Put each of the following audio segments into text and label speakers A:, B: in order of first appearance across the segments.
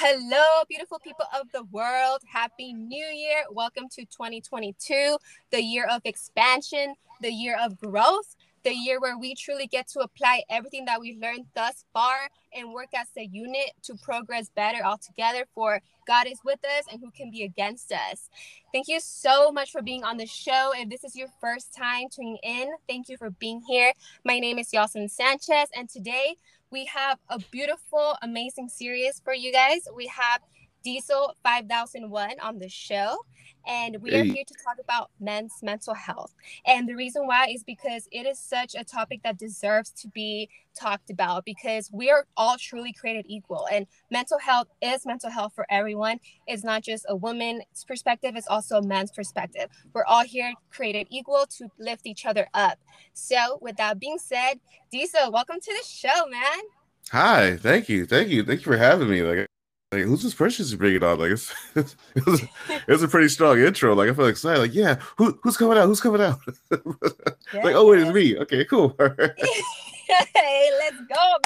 A: Hello, beautiful people of the world. Happy New Year. Welcome to 2022, the year of expansion, the year of growth, the year where we truly get to apply everything that we've learned thus far and work as a unit to progress better all together for God is with us and who can be against us. Thank you so much for being on the show. If this is your first time tuning in, thank you for being here. My name is Yasin Sanchez, and today we have a beautiful, amazing series for you guys. We have Diesel 5001 on the show and we hey. are here to talk about men's mental health. And the reason why is because it is such a topic that deserves to be talked about because we are all truly created equal and mental health is mental health for everyone. It's not just a woman's perspective, it's also a man's perspective. We're all here created equal to lift each other up. So, with that being said, Diesel, welcome to the show, man.
B: Hi, thank you. Thank you. Thank you for having me. Like like who's this person to bring it on? Like it's it was, it was a pretty strong intro. Like I feel excited. Like yeah, who who's coming out? Who's coming out? yeah, like oh wait, it's me. Okay, cool.
A: hey, let's go,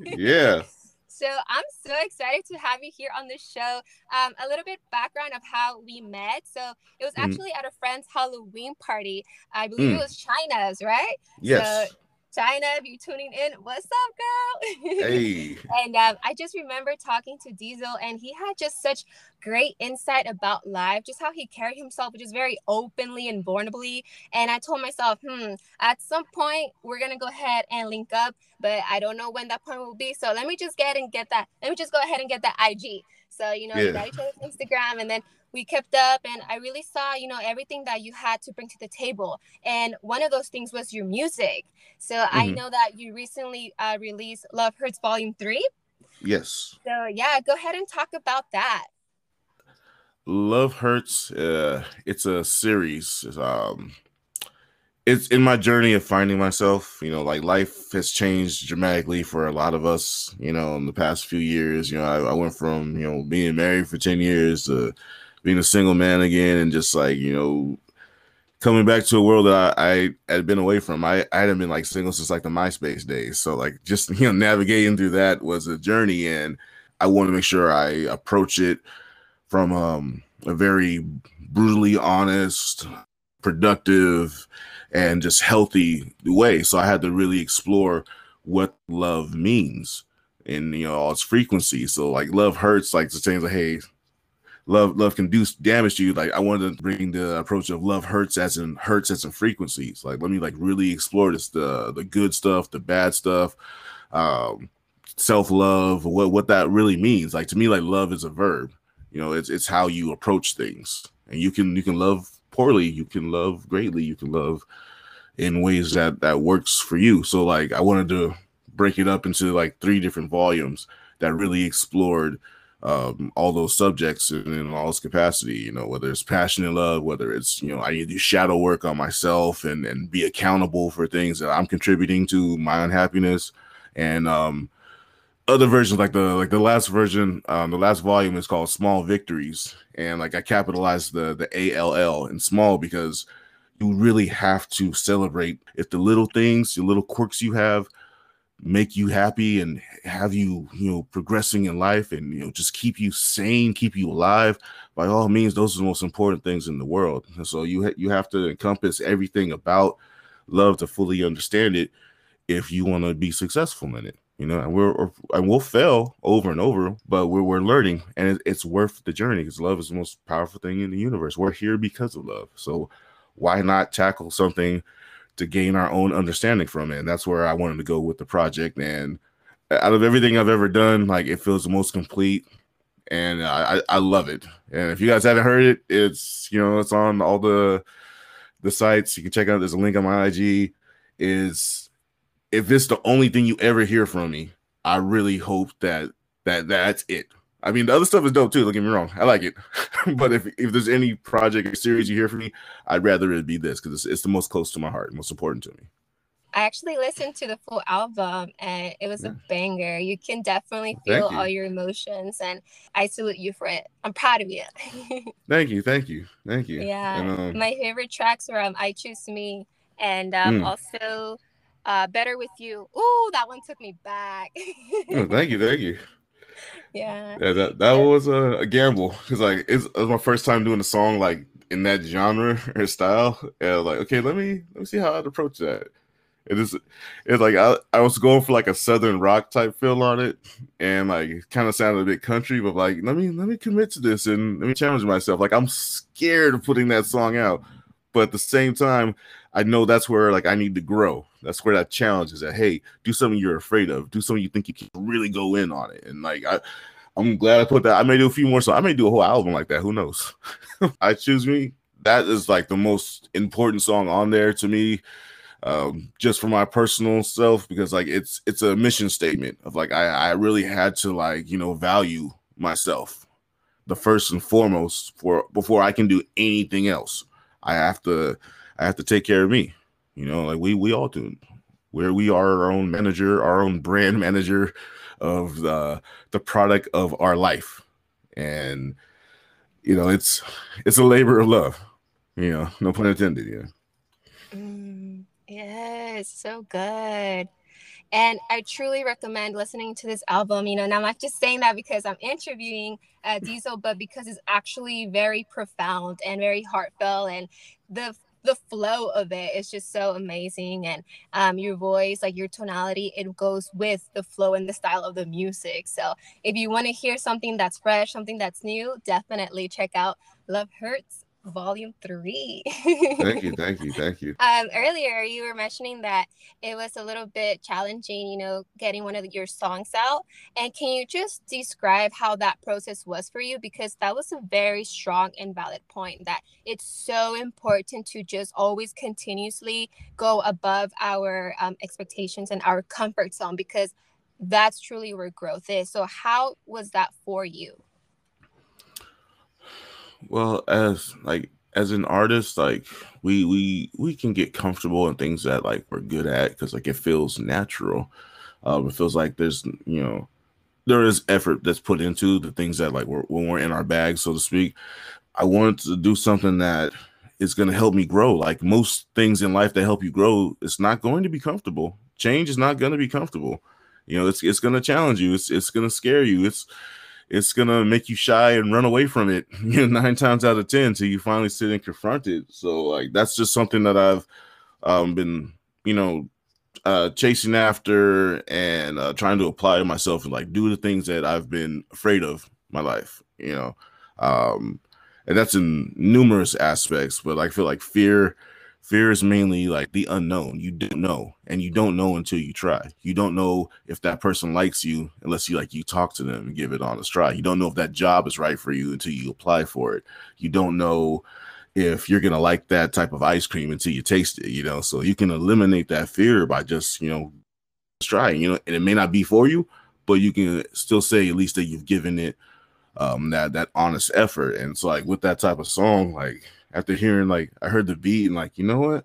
A: baby.
B: Yeah.
A: So I'm so excited to have you here on the show. Um, a little bit background of how we met. So it was mm. actually mm. at a friend's Halloween party. I believe mm. it was China's, right?
B: Yes.
A: So China, if you're tuning in, what's up,
B: girl? Hey.
A: and um, I just remember talking to Diesel, and he had just such great insight about life, just how he carried himself, just very openly and vulnerably. And I told myself, hmm, at some point we're gonna go ahead and link up, but I don't know when that point will be. So let me just get and get that. Let me just go ahead and get that IG. So you know, yeah. we got each other's Instagram, and then we kept up and i really saw you know everything that you had to bring to the table. And one of those things was your music. So mm-hmm. i know that you recently uh, released love hurts volume 3
B: yes.
A: So yeah go ahead and talk about that.
B: Love hurts uh, it's a series um it's in my journey of finding myself you know like life has changed dramatically for a lot of us you know in the past few years. You know i, I went from you know being married for 10 years to being a single man again and just like you know coming back to a world that I, I had been away from. I, I hadn't been like single since like the MySpace days. So like just you know navigating through that was a journey, and I want to make sure I approach it from um, a very brutally honest, productive, and just healthy way. So I had to really explore what love means and you know all its frequency. So like love hurts, like the things like hey, love love can do damage to you. Like i wanted to bring the approach of love hurts as in hurts as in frequencies. Like let me like really explore this the the good stuff the bad stuff um self-love what what that really means. Like to me like love is a verb. You know it's it's how you approach things. And you can you can love poorly you can love greatly you can love in ways that that works for you. So like i wanted to break it up into like three different volumes that really explored um, all those subjects in, in all its capacity. You know, whether it's passionate love, whether it's you know I need to do shadow work on myself and and be accountable for things that I'm contributing to my unhappiness, and um, other versions like the like the last version, um, the last volume is called Small Victories, and like I capitalized the the A L L in small because you really have to celebrate if the little things, the little quirks you have make you happy and have you you know progressing in life and you know just keep you sane keep you alive by all means those are the most important things in the world. And so you ha- you have to encompass everything about love to fully understand it if you want to be successful in it you know? And we're and we'll fail over and over but we're, we're learning and it, it's worth the journey because love is the most powerful thing in the universe. We're here because of love. So why not tackle something to gain our own understanding from it. And that's where I wanted to go with the project. And out of everything I've ever done, like it feels the most complete. And I, I love it. And if you guys haven't heard it, it's you know, it's on all the the sites. You can check out there's a link on my IG. Is if it's the only thing you ever hear from me, I really hope that that that's it. I mean, the other stuff is dope too. Don't get me wrong, I like it. but if if there's any project or series you hear from me, I'd rather it be this because it's, it's the most close to my heart, most important to me.
A: I actually listened to the full album and it was yeah. a banger. You can definitely feel all your emotions, and I salute you for it. I'm proud of you.
B: thank you, thank you, thank you.
A: Yeah, and, um, my favorite tracks were um, "I Choose Me" and um, mm. also uh, "Better with You." Ooh, that one took me back.
B: oh, thank you, thank you.
A: Yeah.
B: Yeah, that that was a, a gamble because like it's, it was my first time doing a song like in that genre or style. And like, okay, let me let me see how I'd approach that. It is it's like I, I was going for like a southern rock type feel on it, and like kind of sounded a bit country, but like let me let me commit to this and let me challenge myself. Like I'm scared of putting that song out, but at the same time, I know that's where like I need to grow. That's where that challenge is That Hey, do something you're afraid of. Do something you think you can really go in on it. And like I, I'm glad I put that. I may do a few more. So I may do a whole album like that. Who knows? I choose me. That is like the most important song on there to me um, just for my personal self because like it's it's a mission statement of like I, I really had to like you know value myself the first and foremost for before I can do anything else. I have to I have to take care of me. You know, like we we all do. Where we are our own manager, our own brand manager of the the product of our life. And you know, it's it's a labor of love. You know, no pun intended, yeah.
A: Yes, so good. And I truly recommend listening to this album. You know, and I'm not just saying that because I'm interviewing uh, Diesel, but because it's actually very profound and very heartfelt, and the the flow of it is just so amazing. And um, your voice, like your tonality, it goes with the flow and the style of the music. So if you want to hear something that's fresh, something that's new, definitely check out Love Hurts volume three.
B: thank you, thank you, thank you.
A: Um, earlier you were mentioning that it was a little bit challenging, you know, getting one of your songs out. And can you just describe how that process was for you? Because that was a very strong and valid point that it's so important to just always continuously go above our um, expectations and our comfort zone because that's truly where growth is. So how was that for you?
B: Well, as like as an artist, like we we we can get comfortable in things that like we're good at because like it feels natural. Um, it feels like there's you know there is effort that's put into the things that like we're, when we're in our bag, so to speak. I wanted to do something that is going to help me grow. Like most things in life that help you grow, it's not going to be comfortable. Change is not going to be comfortable. You know, it's it's going to challenge you. It's it's going to scare you. It's it's gonna make you shy and run away from it you know nine times out of ten till you finally sit and confront it. So like that's just something that i've um, been you know uh, chasing after and uh, trying to apply to myself and like do the things that i've been afraid of my life you know? Um and that's in numerous aspects but i feel like fear fear is mainly like the unknown. You don't know and you don't know until you try. You don't know if that person likes you unless you like you talk to them and give it on a try. You don't know if that job is right for you until you apply for it. You don't know if you're gonna like that type of ice cream until you taste it you know? So you can eliminate that fear by just you know trying you know? And it may not be for you but you can still say at least that you've given it um that that honest effort. And so like with that type of song like after hearing like I heard the beat and like, you know what?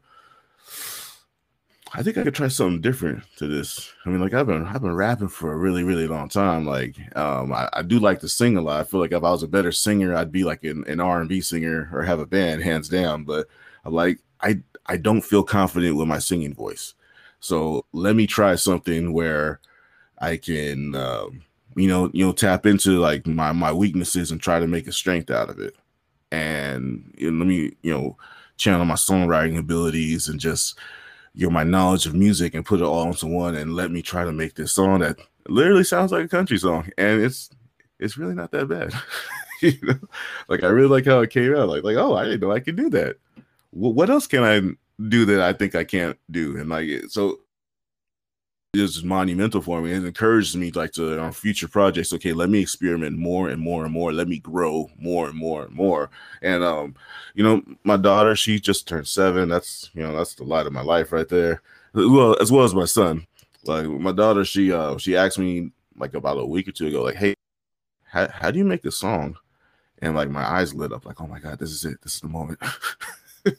B: I think I could try something different to this. I mean, like I've been I've been rapping for a really really long time. Like, um, I, I do like to sing a lot. I feel like if I was a better singer, I'd be like an, R and B singer or have a band, hands down. But I like I I don't feel confident with my singing voice. So let me try something where I can, um, you know, you know, tap into like my my weaknesses and try to make a strength out of it and you know, let me you know channel my songwriting abilities and just you know my knowledge of music and put it all into one and let me try to make this song that literally sounds like a country song. And it's it's really not that bad. You know? Like i really like how it came out. Like like oh i didn't know i could do that. Well, what else can i do that i think i can't do? And like so is monumental for me. It encourages me like to on future projects. Okay, let me experiment more and more and more. Let me grow more and more and more. And um, you know, my daughter, she just turned seven. That's you know, that's the light of my life right there. Well, as well as my son. Like my daughter, she uh she asked me like about a week or two ago, like, hey, how, how do you make a song? And like my eyes lit up, like, oh my god, this is it. This is the moment. I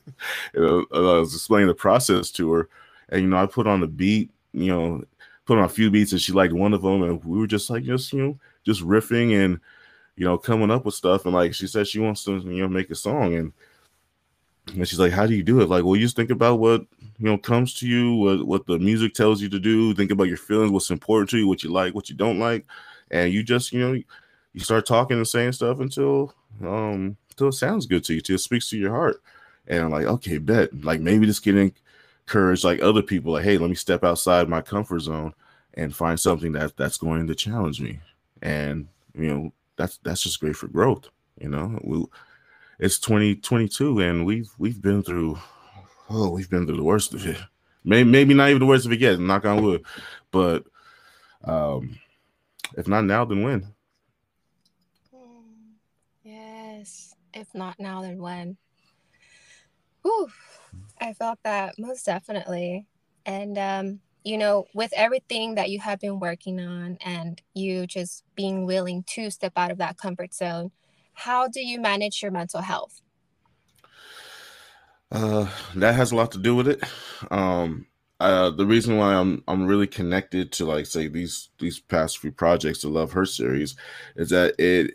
B: was explaining the process to her, and you know, I put on the beat you know, put on a few beats and she liked one of them. And we were just like, just, you know, just riffing and, you know, coming up with stuff. And like she said, she wants to, you know, make a song. And, and she's like, how do you do it? Like, well, you just think about what, you know, comes to you, what, what the music tells you to do. Think about your feelings, what's important to you, what you like, what you don't like. and you just you know you start talking and saying stuff until um until it sounds good to you, till it speaks to your heart, and I'm like, okay, bet like maybe this can encourage like other people, like, hey, let me step outside my comfort zone and find something that that's going to challenge me, and you know that's that's just great for growth. You know, we, it's 2022 and we've we've been through oh we've been through the worst of it. Maybe maybe not even the worst of it yet. Knock on wood, but um, if not now, then when?
A: Yes, if not now, then when? Whew, I felt that most definitely, and um, you know, with everything that you have been working on and you just being willing to step out of that comfort zone, how do you manage your mental health?
B: Uh, that has a lot to do with it. Um, uh, the reason why I'm I'm really connected to like say these these past few projects, the Love Hurts series, is that it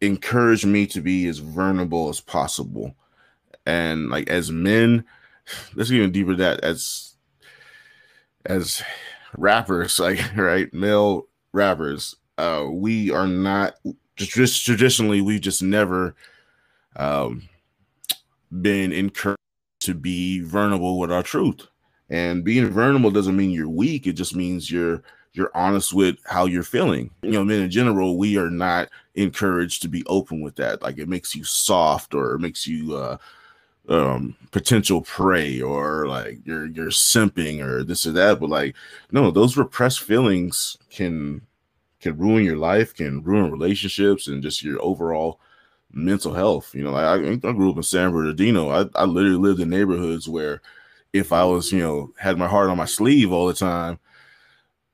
B: encouraged me to be as vulnerable as possible, and like as men, let's get even deeper that as as rappers, like right, male rappers, uh, we are not just traditionally we've just never um, been encouraged to be vulnerable with our truth. And being vulnerable doesn't mean you're weak. It just means you're you're honest with how you're feeling. You know, men in general, we are not encouraged to be open with that. Like it makes you soft or it makes you uh, um potential prey or like you're you're simping or this or that but like no those repressed feelings can can ruin your life can ruin relationships and just your overall mental health you know like I, I grew up in san bernardino. I, I literally lived in neighborhoods where if i was you know had my heart on my sleeve all the time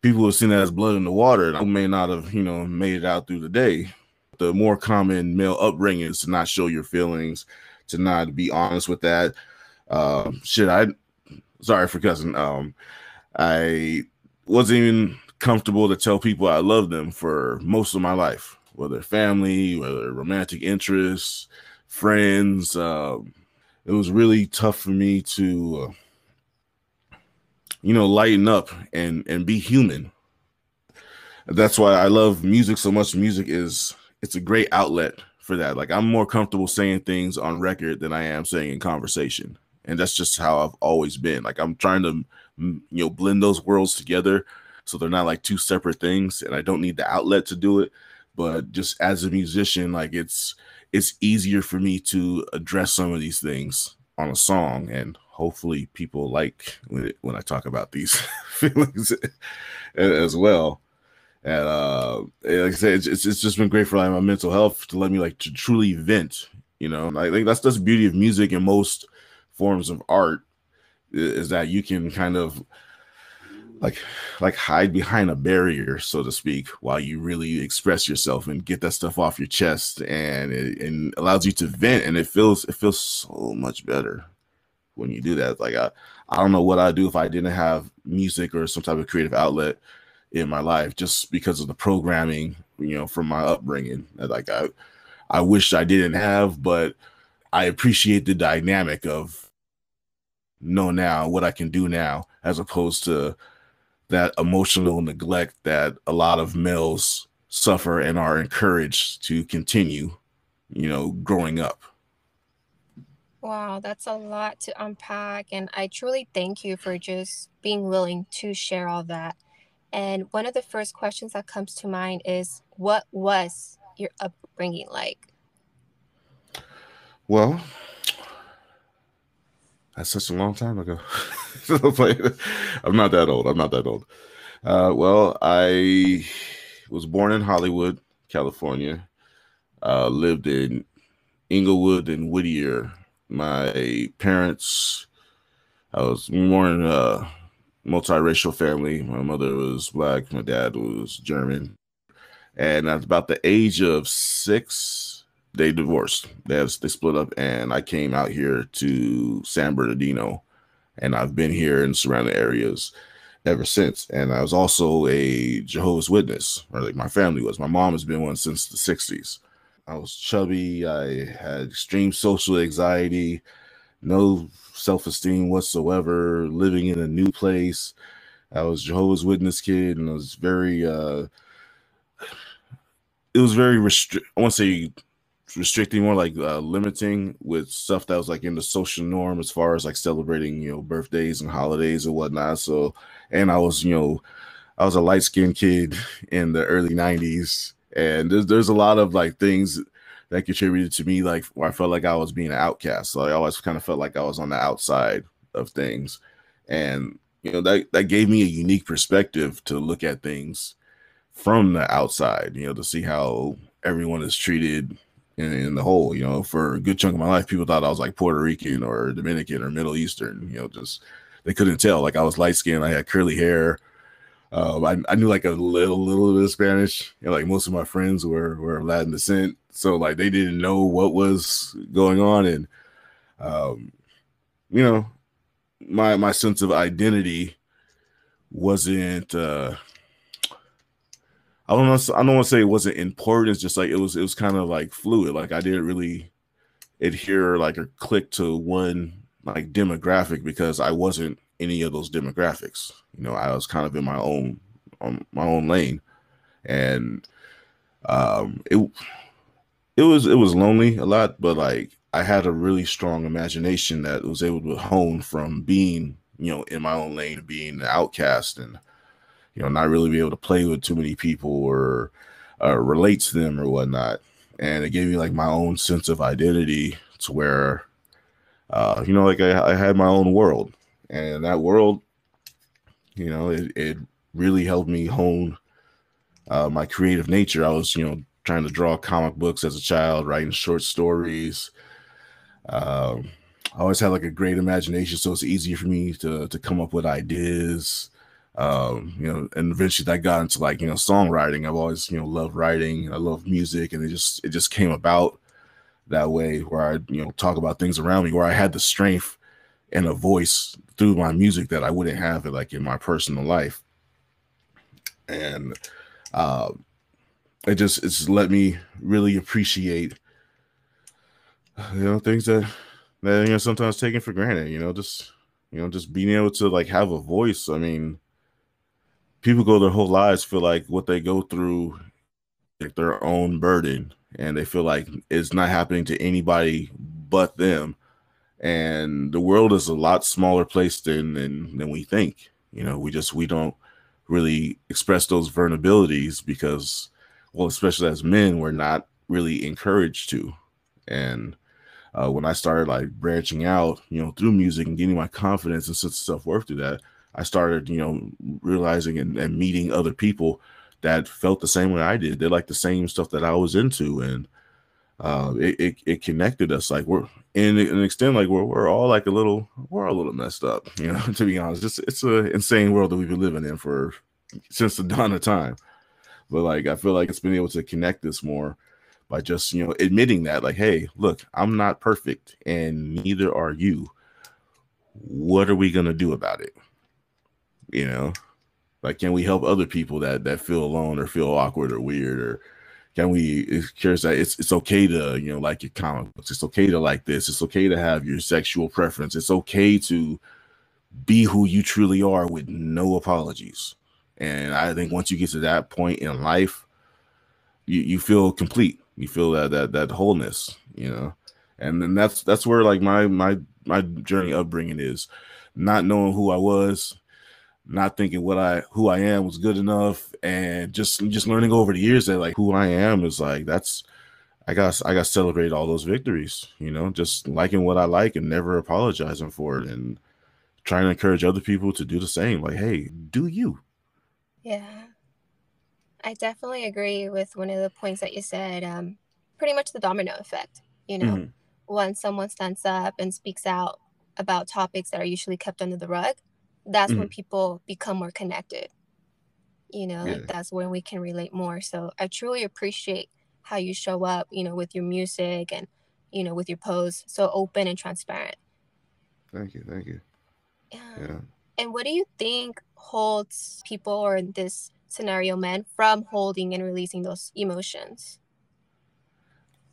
B: people would see that as blood in the water and i may not have you know made it out through the day. The more common male upbringing is to not show your feelings to not be honest with that. Um, shit, I sorry for cousin. Um, I wasn't even comfortable to tell people I love them for most of my life, whether family, whether romantic interests, friends. Um, it was really tough for me to, uh, you know, lighten up and and be human. That's why I love music so much. Music is it's a great outlet for that. Like I'm more comfortable saying things on record than I am saying in conversation. And that's just how I've always been. Like I'm trying to you know blend those worlds together so they're not like two separate things and I don't need the outlet to do it, but just as a musician like it's it's easier for me to address some of these things on a song and hopefully people like when, when I talk about these feelings as well. And uh, like I said, it's, it's, just been great for like my mental health to let me like to truly vent. You know, like, think that's that's the beauty of music and most forms of art is that you can kind of like like hide behind a barrier so to speak while you really express yourself and get that stuff off your chest and it and allows you to vent and it feels it feels so much better when you do that like i i don't know what i'd do if i didn't have music or some type of creative outlet in my life just because of the programming, you know, from my upbringing. Like I, I wish I didn't have, but I appreciate the dynamic of know now what I can do now, as opposed to that emotional neglect that a lot of males suffer and are encouraged to continue, you know, growing up.
A: Wow, that's a lot to unpack. And I truly thank you for just being willing to share all that. And one of the first questions that comes to mind is what was your upbringing like?
B: Well, that's such a long time ago. I'm not that old. I'm not that old. Uh, well, I was born in Hollywood, California. Uh, lived in Inglewood and Whittier. My parents, I was born uh, multiracial family. My mother was black, my dad was German. And at about the age of six, they divorced. They, had, they split up, and I came out here to San Bernardino, and I've been here in surrounding areas ever since. And I was also a Jehovah's Witness, or like my family was. My mom has been one since the 60s. I was chubby. I had extreme social anxiety, no self esteem whatsoever, living in a new place. I was Jehovah's Witness kid and I was very uh it was very restrict. I want to say restricting, more like uh, limiting with stuff that was like in the social norm as far as like celebrating, you know, birthdays and holidays and whatnot. So, and I was, you know, I was a light skinned kid in the early '90s, and there's there's a lot of like things that contributed to me like where I felt like I was being an outcast. So I always kind of felt like I was on the outside of things, and you know that that gave me a unique perspective to look at things from the outside. You know, to see how everyone is treated in, in, the whole. You know, for a good chunk of my life, people thought I was like Puerto Rican or Dominican or Middle Eastern. You know, just they couldn't tell. Like I was light skinned, I had curly hair. Um, I, I knew like a little little bit of Spanish. You know, like most of my friends were were of Latin descent, so like they didn't know what was going on, and um, you know, my my sense of identity wasn't. uh I don't know. I don't want to say it wasn't important. It's just like it was. It was kind of like fluid. Like I didn't really adhere like or click to one like demographic because I wasn't any of those demographics. You know, I was kind of in my own on my own lane, and um, it it was it was lonely a lot, but like I had a really strong imagination that was able to hone from being you know in my own lane, being an outcast, and you know, not really be able to play with too many people or uh, relate to them or whatnot. And it gave me like my own sense of identity to where, uh, you know, like I, I had my own world, and that world, you know, it, it really helped me hone uh, my creative nature. I was, you know, trying to draw comic books as a child, writing short stories. Um, I always had like a great imagination, so it's easier for me to to come up with ideas um, you know, and eventually that got into like, you know, songwriting. I've always, you know, loved writing. I love music and it just, it just came about that way where I, you know, talk about things around me where I had the strength and a voice through my music that I wouldn't have it like in my personal life. And, uh, it just, it's let me really appreciate, you know, things that, that, you know, sometimes taken for granted, you know, just, you know, just being able to like have a voice. I mean, people go their whole lives feel like what they go through like their own burden and they feel like it's not happening to anybody but them and the world is a lot smaller place than than, than we think you know we just we don't really express those vulnerabilities because well especially as men we're not really encouraged to and uh, when i started like branching out you know through music and getting my confidence and sense of self-worth through that I started, you know, realizing and, and meeting other people that felt the same way I did. They like the same stuff that I was into, and uh, it, it, it connected us. Like we're in an extent, like we're we're all like a little we're all a little messed up, you know. to be honest, it's it's an insane world that we've been living in for since the dawn of time. But like I feel like it's been able to connect us more by just you know admitting that, like, hey, look, I'm not perfect, and neither are you. What are we gonna do about it? you know? Like can we help other people that that feel alone or feel awkward or weird or can we it's curious that it's it's okay to you know like your comic books. It's okay to like this. It's okay to have your sexual preference. It's okay to be who you truly are with no apologies and i think once you get to that point in life you, you feel complete you feel that that that wholeness you know and then that's that's where like my my my journey upbringing is not knowing who i was not thinking what I who I am was good enough, and just just learning over the years that like who I am is like that's I got I got celebrate all those victories, you know, just liking what I like and never apologizing for it, and trying to encourage other people to do the same. Like, hey, do you?
A: Yeah, I definitely agree with one of the points that you said. Um, pretty much the domino effect. You know, mm-hmm. when someone stands up and speaks out about topics that are usually kept under the rug, that's mm when people become more connected you know yeah. that's when we can relate more so i truly appreciate how you show up you know with your music and you know with your pose so open and transparent
B: thank you thank you
A: yeah, yeah. and what do you think holds people or in this scenario men from holding and releasing those emotions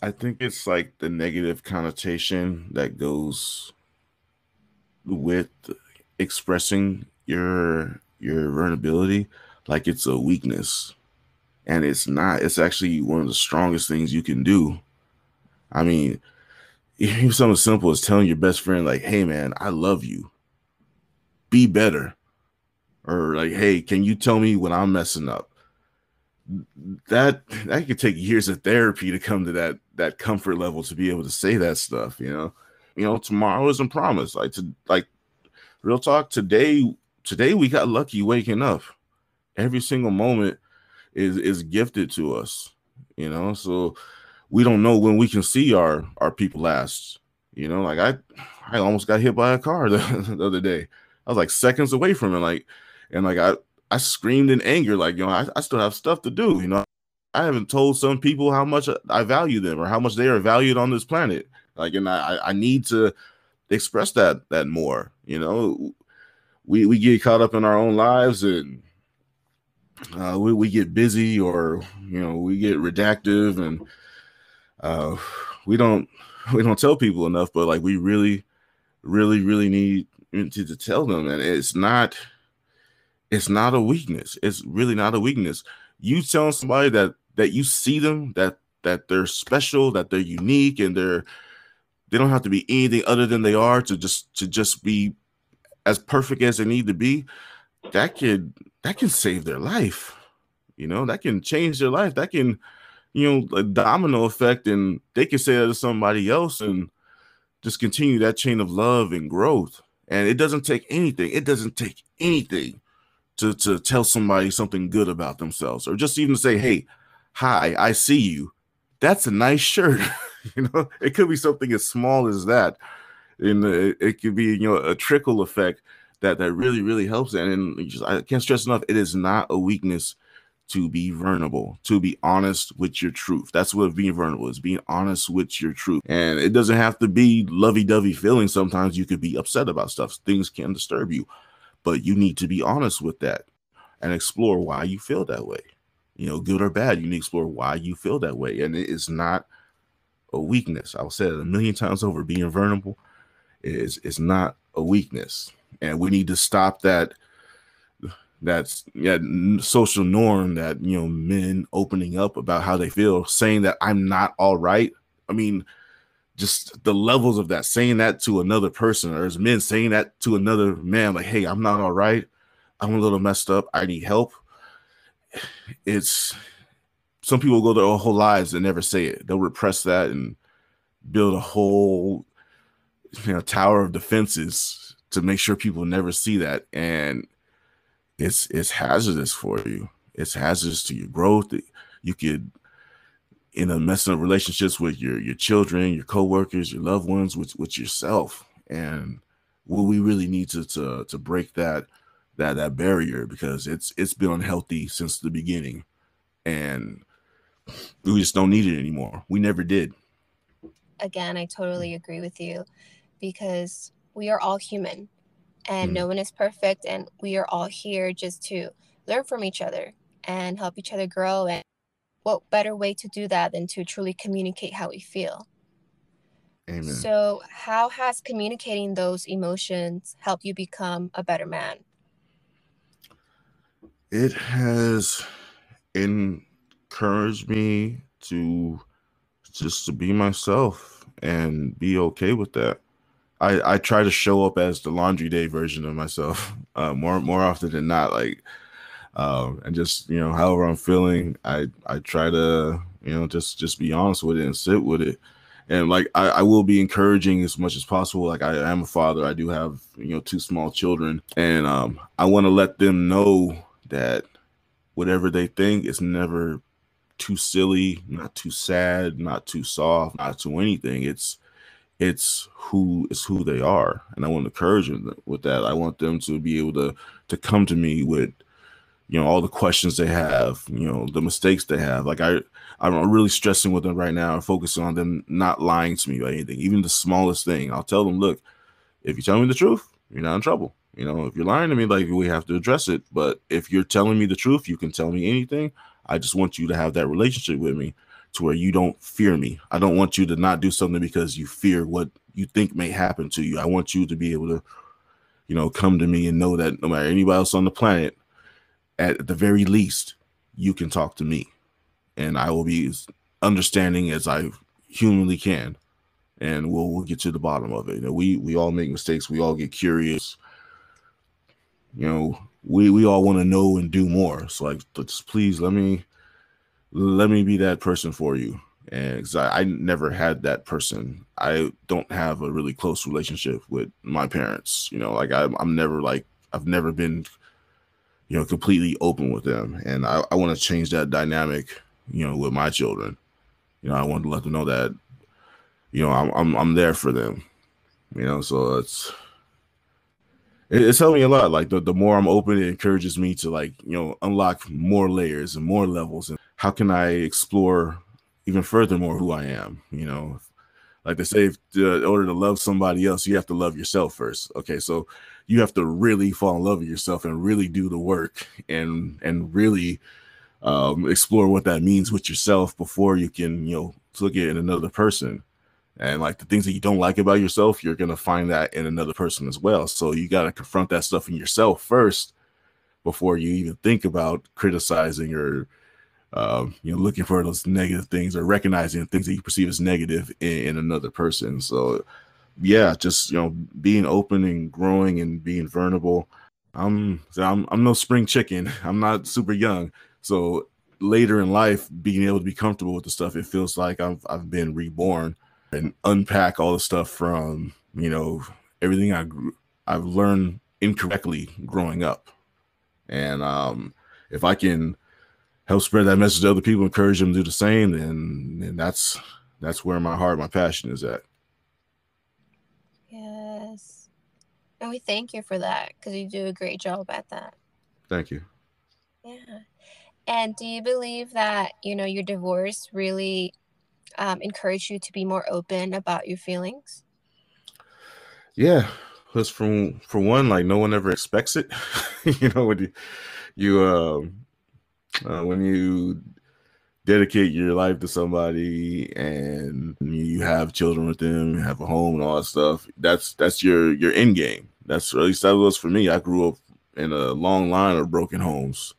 B: i think it's like the negative connotation that goes with expressing your your vulnerability like it's a weakness And it's not, it's actually one of the strongest things you can do. I mean, even something simple as telling your best friend, like, hey man, I love you. Be better. Or like, hey, can you tell me when I'm messing up? That that could take years of therapy to come to that that comfort level to be able to say that stuff, you know. You know, tomorrow isn't promised. Like to like real talk, today, today we got lucky waking up. Every single moment is is gifted to us, you know. So we don't know when we can see our our people last. You know, like I I almost got hit by a car the, the other day. I was like seconds away from it, like, and like I I screamed in anger, like you know I, I still have stuff to do. You know, I haven't told some people how much I value them or how much they are valued on this planet. Like, and I I need to express that that more. You know, we we get caught up in our own lives and uh, we we get busy or you know we get redactive and uh, we don't we don't tell people enough, but like we really, really, really need to, to tell them, and it's not it's not a weakness. It's really not a weakness. You telling somebody that that you see them, that that they're special, that they're unique, and they're they don't have to be anything other than they are to just to just be as perfect as they need to be. That could that can save their life. You know, that can change their life. That can you know, a domino effect, and they can say that to somebody else and just continue that chain of love and growth. And it doesn't take anything. It doesn't take anything to to tell somebody something good about themselves, or just even say, "Hey, hi, I see you. That's a nice shirt." you know, it could be something as small as that, and it, it could be you know a trickle effect that that really really helps. And, and just, I can't stress enough, it is not a weakness to be vulnerable, to be honest with your truth. That's what being vulnerable is being honest with your truth. And it doesn't have to be lovey dovey feelings. Sometimes you could be upset about stuff, things can disturb you, but you need to be honest with that and explore why you feel that way. You know, good or bad, you need to explore why you feel that way. And it is not a weakness. I'll say it a million times over being vulnerable is is not a weakness. And we need to stop that that's yeah social norm that you know men opening up about how they feel saying that i'm not all right i mean just the levels of that saying that to another person or as men saying that to another man like hey i'm not all right. I'm a little messed up. I need help. It's some people go their whole lives and never say it. They'll repress that and build a whole you know tower of defenses to make sure people never see that. And it's it's hazardous for you. It's hazardous to your growth. You could in a messing up relationships with your your children, your coworkers, your loved ones, with with yourself. And what we really need to to to break that that that barrier because it's it's been unhealthy since the beginning, and we just don't need it anymore. We never did.
A: Again, I totally agree with you because we are all human and mm. no one is perfect and we are all here just to learn from each other and help each other grow and what better way to do that than to truly communicate how we feel Amen. so how has communicating those emotions helped you become a better man
B: it has encouraged me to just to be myself and be okay with that I I try to show up as the laundry day version of myself uh, more more often than not. Like, um, and just you know, however I'm feeling, I I try to you know just just be honest with it and sit with it. And like I, I will be encouraging as much as possible. Like I am a father. I do have you know two small children, and um, I want to let them know that whatever they think is never too silly, not too sad, not too soft, not too anything. It's it's who it's who they are and i want to encourage them with that i want them to be able to to come to me with you know all the questions they have you know the mistakes they have. Like i i'm really stressing with them right now and focusing on them not lying to me about anything even the smallest thing. I'll tell them look if you tell me the truth you're not in trouble. You know if you're lying to me like we have to address it. But if you're telling me the truth you can tell me anything. I just want you to have that relationship with me to where you don't fear me. I don't want you to not do something because you fear what you think may happen to you. I want you to be able to, you know, come to me and know that no matter anybody else on the planet, at the very least, you can talk to me. and I will be as understanding as I humanly can, and we'll we'll get to the bottom of it. You know, we we all make mistakes. We all get curious. You know, we we all want to know and do more. So like, please let me let me be that person for you. And I, I never had that person. I don't have a really close relationship with my parents. You know, like I, I'm never like I've never been, you know, completely open with them. And I, I want to change that dynamic. You know, with my children. You know, I want to let them know that, you know, I'm I'm I'm there for them. You know, so it's it's helped me a lot. Like the, the more I'm open, it encourages me to like, you know, unlock more layers and more levels. And how can I explore even furthermore who I am? You know, like they say, if, uh, in order to love somebody else, you have to love yourself first. Okay, so you have to really fall in love with yourself and really do the work and and really um, explore what that means with yourself before you can, you know, look at another person and like the things that you don't like about yourself you're to find that in another person as well so you got to confront that stuff in yourself first before you even think about criticizing or um, you know looking for those negative things or recognizing things that you perceive as negative in, in another person. So yeah just you know being open and growing and being vulnerable. I'm i'm, I'm no spring chicken. I'm not super young. So later in life being able to be comfortable with the stuff it feels like i've, I've been reborn and unpack all the stuff from you know everything I I've learned incorrectly growing up, and um, if I can help spread that message to other people, encourage them to do the same, and, then that's that's where my heart, my passion is at.
A: Yes, and we thank you for that because you do a great job at that.
B: Thank you.
A: Yeah. And do you believe that, you know, your divorce really um, encourage you to be more open about your feelings?
B: Yeah, because from for one, like no one ever expects it. you know, when you you um uh, when you dedicate your life to somebody and you have children with them, you have a home and all that stuff. That's that's your your end game. That's at least that was for me. I grew up in a long line of broken homes.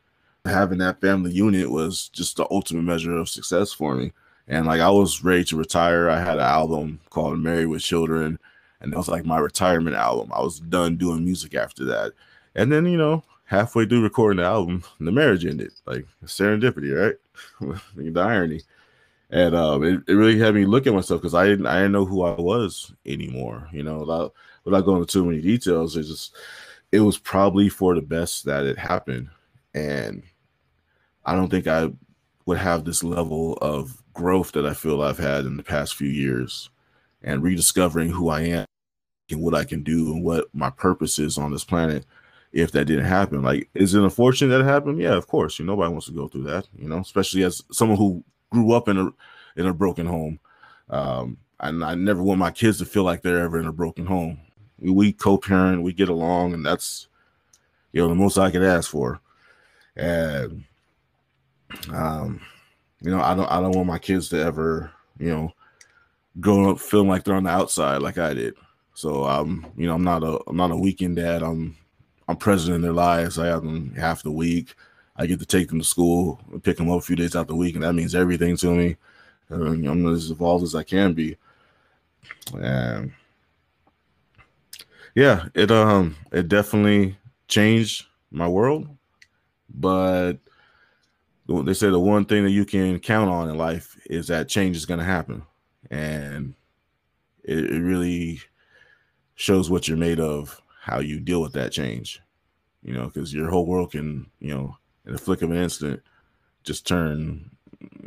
B: Having that family unit was just the ultimate measure of success for me. And like I was ready to retire. I had an album called Married with Children, and that was like my retirement album. I was done doing music after that. And then, you know, halfway through recording the album, the marriage ended. Like serendipity, right? the irony. And um, it, it really had me look at myself because I didn't I didn't know who I was anymore. You know, without without going into too many details, it just it was probably for the best that it happened. And I don't think I would have this level of growth that I feel I've had in the past few years and rediscovering who I am and what I can do and what my purpose is on this planet if that didn't happen. Like, is it unfortunate that happened? Yeah, of course. You know, nobody wants to go through that, you know, especially as someone who grew up in a in a broken home. Um, and I never want my kids to feel like they're ever in a broken home. We, we co-parent, we get along, and that's you know the most I could ask for. And um you know, I don't I don't want my kids to ever, you know, grow up feeling like they're on the outside like I did. So I'm, you know, I'm not a I'm not a weekend dad. I'm I'm present in their lives. I have them half the week. I get to take them to school pick them up a few days out the week, and that means everything to me. And I'm as involved as I can be. And yeah, it um it definitely changed my world, but they say the one thing that you can count on in life is that change is going to happen and it, it, really shows what you're made of how you deal with that change you know because your whole world can you know in a flick of an instant just turn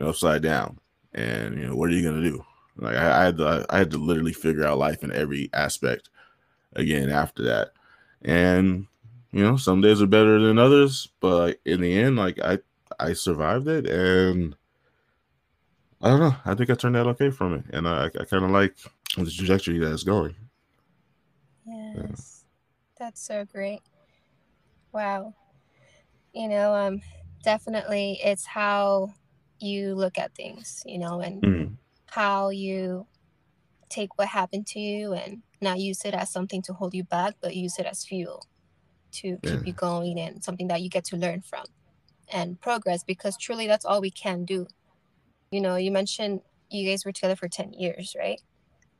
B: upside down and you know what are you going to do like I, I had to i had to literally figure out life in every aspect again after that and you know some days are better than others but in the end like i I survived it, and I don't know. I think I turned out okay from it, and I, I kind of like the trajectory that it's going.
A: Yes, yeah. That's so great. Wow, you know, um, definitely, it's how you look at things, you know, and mm-hmm. how you take what happened to you and not use it as something to hold you back, but use it as fuel to keep yeah. you going and something that you get to learn from and progress because truly that's all we can do You know, you mentioned you guys were together for 10 years, right?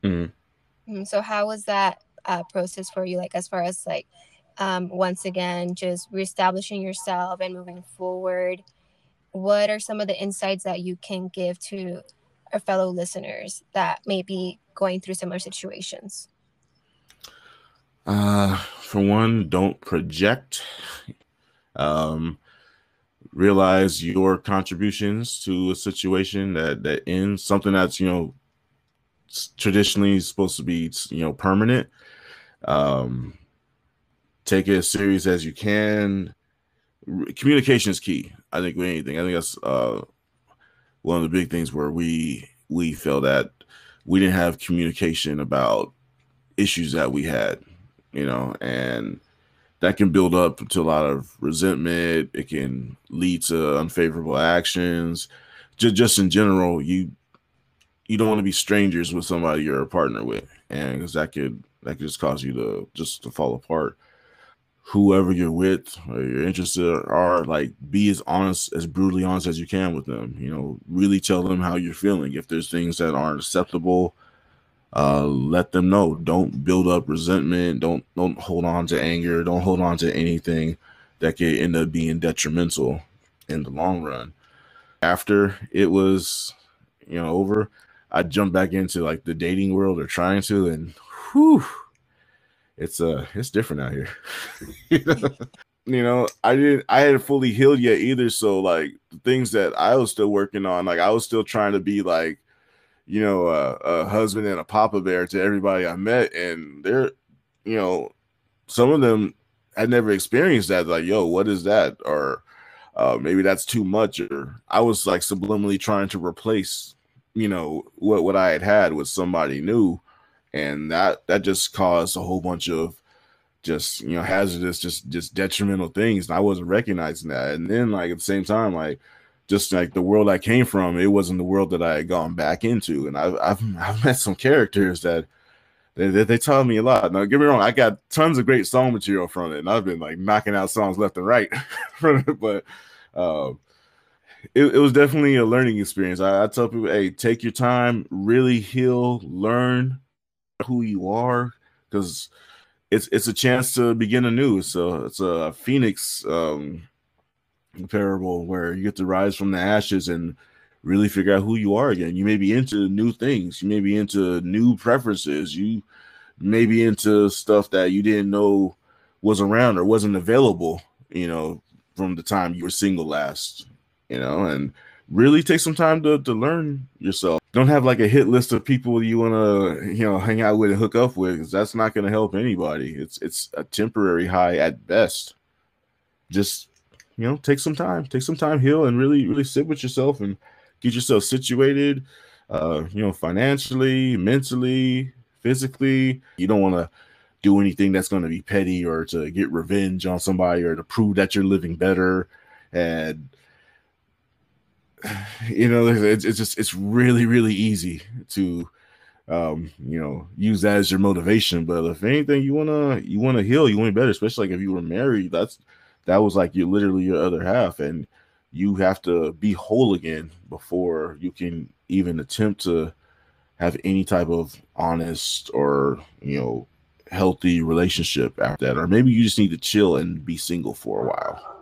B: Mm-hmm.
A: So how was that uh, process for you? Like as far as like um, once again just reestablishing yourself and moving forward. What are some of the insights that you can give to our fellow listeners that may be going through similar situations?
B: Uh, for one, don't project. Um, realize your contributions to a situation that that ends something that's you know traditionally supposed to be you know permanent um take it as serious as you can communication is key i think with anything i think that's uh one of the big things where we we felt that we didn't have communication about issues that we had you know and that can build up to a lot of resentment. It can lead to unfavorable actions. Just, just in general, you you don't want to be strangers with somebody you're a partner with, and because that could that could just cause you to just to fall apart. Whoever you're with or you're interested are like be as honest, as brutally honest as you can with them. You know, really tell them how you're feeling. If there's things that aren't acceptable, uh, let them know. Don't build up resentment. Don't don't hold on to anger. Don't hold on to anything that could end up being detrimental in the long run. After it was, you know, over, I jumped back into like the dating world or trying to, and whew, it's uh it's different out here. you know, I didn't I hadn't fully healed yet either. So like the things that I was still working on, like I was still trying to be like you know, a, a husband and a papa bear to everybody I met, and they're, you know, some of them had never experienced that. Like, yo, what is that? Or uh, maybe that's too much. Or I was like subliminally trying to replace, you know, what what I had had with somebody new, and that that just caused a whole bunch of just you know hazardous, just just detrimental things. And I wasn't recognizing that. And then like at the same time, like just like the world I came from, it wasn't the world that I had gone back into. And I've I've, I've met some characters that they, they, they taught me a lot. Now, get me wrong, I got tons of great song material from it, and I've been like knocking out songs left and right from it. But uh, it, it, was definitely a learning experience. I, I tell people, hey, take your time, really heal, learn who you are, because it's it's a chance to begin anew. So it's a phoenix. Um, parable where you get to rise from the ashes and really figure out who you are again. You may be into new things, you may be into new preferences, you may be into stuff that you didn't know was around or wasn't available, you know, from the time you were single last, you know, and really take some time to, to learn yourself. Don't have like a hit list of people you want to, you know, hang out with and hook up with because that's not going to help anybody. It's it's a temporary high at best. Just you know, take some time, take some time, heal, and really, really sit with yourself and get yourself situated. Uh, you know, financially, mentally, physically. You don't want to do anything that's going to be petty or to get revenge on somebody or to prove that you're living better. And you know, it's, it's just it's really, really easy to um you know use that as your motivation. But if anything you want to you want to heal you want to be better especially like if you were married that's that was like you literally your other half and you have to be whole again before you can even attempt to have any type of honest or you know healthy relationship after that. Or maybe you just need to chill and be single for a while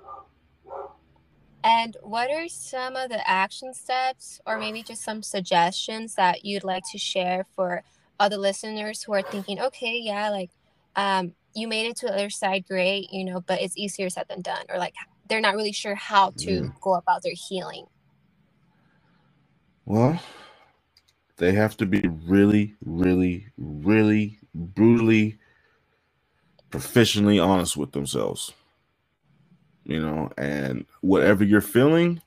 A: and what are some of the action steps or maybe just some suggestions that you'd like to share for other listeners who are thinking okay yeah like um you made it to the other side great you know but it's easier said than done or like they're not really sure how to mm. go about their healing
B: well they have to be really really really brutally professionally honest with themselves you know and whatever you're feeling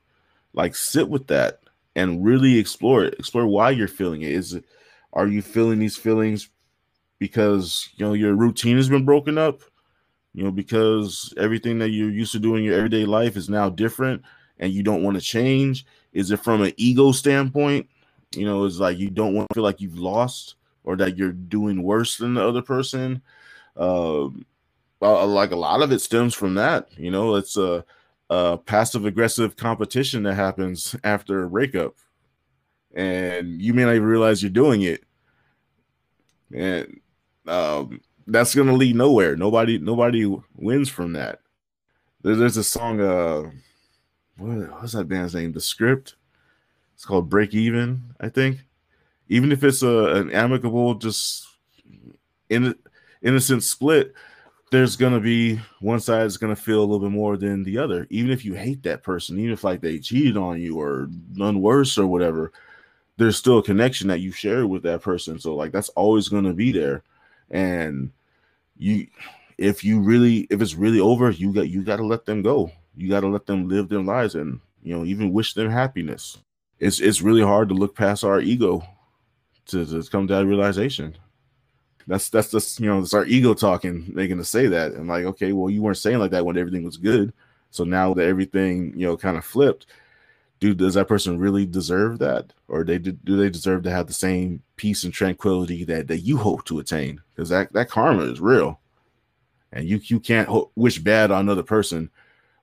B: like sit with that and really explore it. Explore why you're feeling it. Is it are you feeling these feelings because you know your routine has been broken up? You know because everything that you're used to doing in your everyday life is now different and you don't want to change? Is it from an ego standpoint? You know it's like you don't want to feel like you've lost or that you're doing worse than the other person? Um well, like a lot of it stems from that you know it's a, a passive aggressive competition that happens after a breakup and you may not even realize you're doing it. And um, that's gonna lead nowhere. Nobody nobody wins from that. There, there's a song. Uh, what what's that band's name? The Script. It's called Breakeven, I think. Even if it's a an amicable, just in, innocent split, there's gonna be one side is gonna feel a little bit more than the other. Even if you hate that person, even if like they cheated on you or none worse or whatever, there's still a connection that you share with that person. So like that's always gonna be there. And you if you really if it's really over, you got you gotta let them go. You gotta let them live their lives and you know even wish them happiness. It's it's really hard to look past our ego to, to come to that realization. That's that's just you know it's our ego talking, making to say that. And like, okay, well, you weren't saying like that when everything was good. So now that everything you know kind of flipped, dude, does that person really deserve that, or they do they deserve to have the same peace and tranquility that that you hope to attain? Because that that karma is real, and you you can't ho- wish bad on another person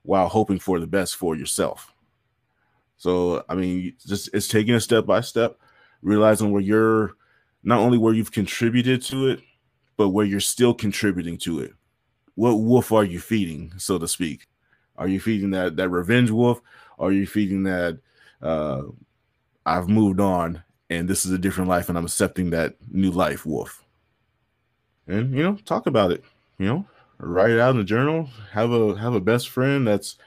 B: while hoping for the best for yourself. So I mean, just it's taking a step by step, realizing where you're not only where you've contributed to it, but where you're still contributing to it. What wolf are you feeding, so to speak? Are you feeding that that revenge wolf? Are you feeding that uh, I've moved on and this is a different life and I'm accepting that new life wolf? And you know, talk about it. You know, write it out in a journal. Have a have a best friend that's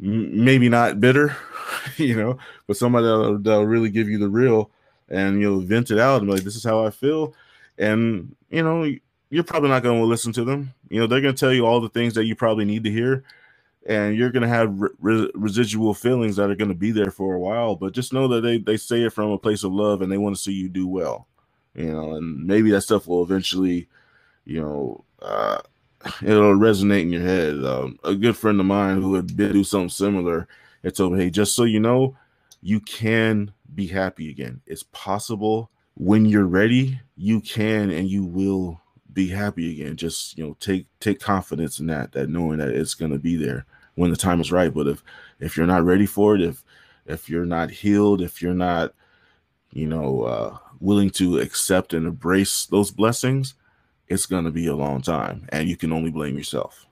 B: m- maybe not bitter, you know, but somebody that'll, that'll really give you the real and you'll vent it out and be like, this is how I feel. And, you know, you're probably not going to listen to them. You know, they're going to tell you all the things that you probably need to hear. And you're going to have re- residual feelings that are going to be there for a while. But just know that they, they say it from a place of love and they want to see you do well. You know, and maybe that stuff will eventually, you know, uh, it'll resonate in your head. Um, a good friend of mine who had been through something similar, it told me, hey, just so you know, you can be happy again. It's possible when you're ready, you can and you will be happy again. Just you know, take take confidence in that, that knowing that it's gonna be there when the time is right. But if if you're not ready for it, if if you're not healed, if you're not, you know, uh, willing to accept and embrace those blessings, it's gonna be a long time, and you can only blame yourself.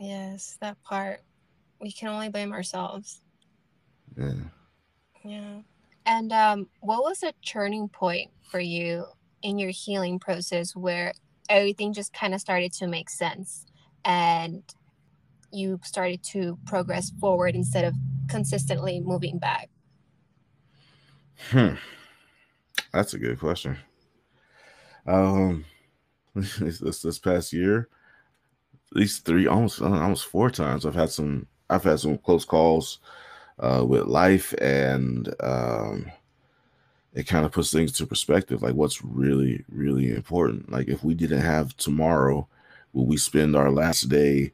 A: Yes, that part. We can only blame ourselves.
B: Yeah.
A: Yeah. And um, what was a turning point for you in your healing process where everything just kind of started to make sense and you started to progress forward instead of consistently moving back?
B: Hmm. That's a good question. Um, this, this this past year, at least three, almost almost four times, I've had some I've had some close calls uh, with life, and um, it kind of puts things to perspective. Like what's really, really important. Like if we didn't have tomorrow, will we spend our last day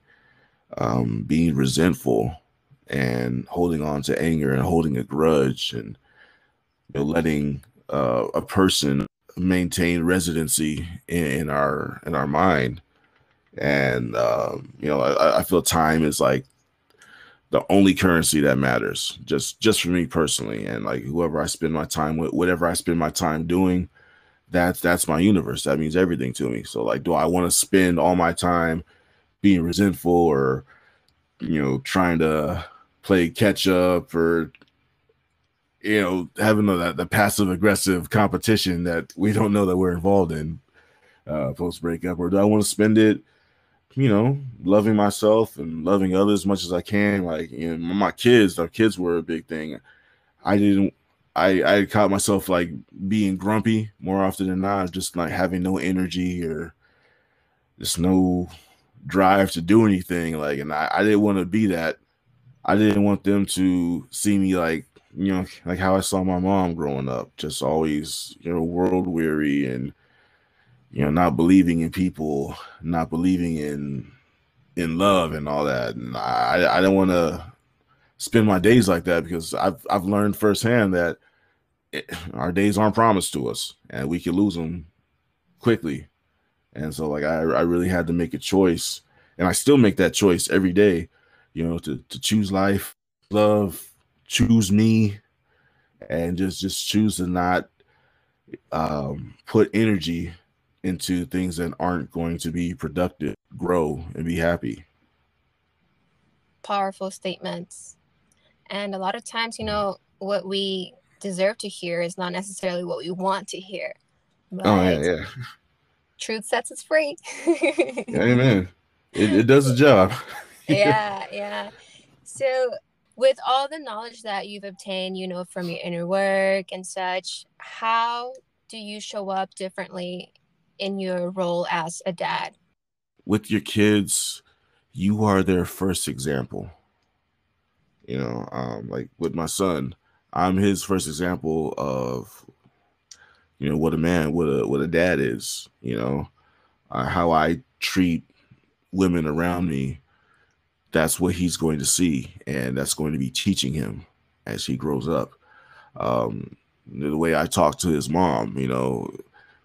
B: um, being resentful and holding on to anger and holding a grudge and you know, letting uh, a person maintain residency in, in, our in our mind and um, you know I, I, feel time is like the only currency that matters just just for me personally. And like whoever i spend my time with whatever i spend my time doing that's that's my universe. That means everything to me. So like do i want to spend all my time being resentful or you know trying to play catch up or you know having the, the passive aggressive competition that we don't know that we're involved in uh post breakup? Or do i want to spend it you know, loving myself and loving others as much as I can. Like, you know, my kids, our kids were a big thing. I didn't, I, I caught myself like being grumpy more often than not, just like having no energy or just no drive to do anything. Like, and I, I didn't want to be that. I didn't want them to see me like, you know, like how I saw my mom growing up, just always, you know, world weary and, you know, not believing in people, not believing in in love and all that. And I I don't want to spend my days like that because I've I've learned firsthand that it, our days aren't promised to us and we can lose them quickly. And so like I I really had to make a choice and I still make that choice every day, you know, to to choose life, love, choose me and just just choose to not um, put energy into things that aren't going to be productive, grow, and be happy.
A: Powerful statements. And a lot of times, you know, what we deserve to hear is not necessarily what we want to hear.
B: Oh, yeah, yeah.
A: Truth sets us free.
B: Amen. It, it does the job.
A: yeah, yeah. So, with all the knowledge that you've obtained, you know, from your inner work and such, how do you show up differently in your role as a dad?
B: With your kids, you are their first example. You know, um, like with my son, I'm his first example of, you know, what a man, what a what a dad is. You know, uh, how I treat women around me. That's what he's going to see, and that's going to be teaching him as he grows up. Um, the way I talk to his mom, you know,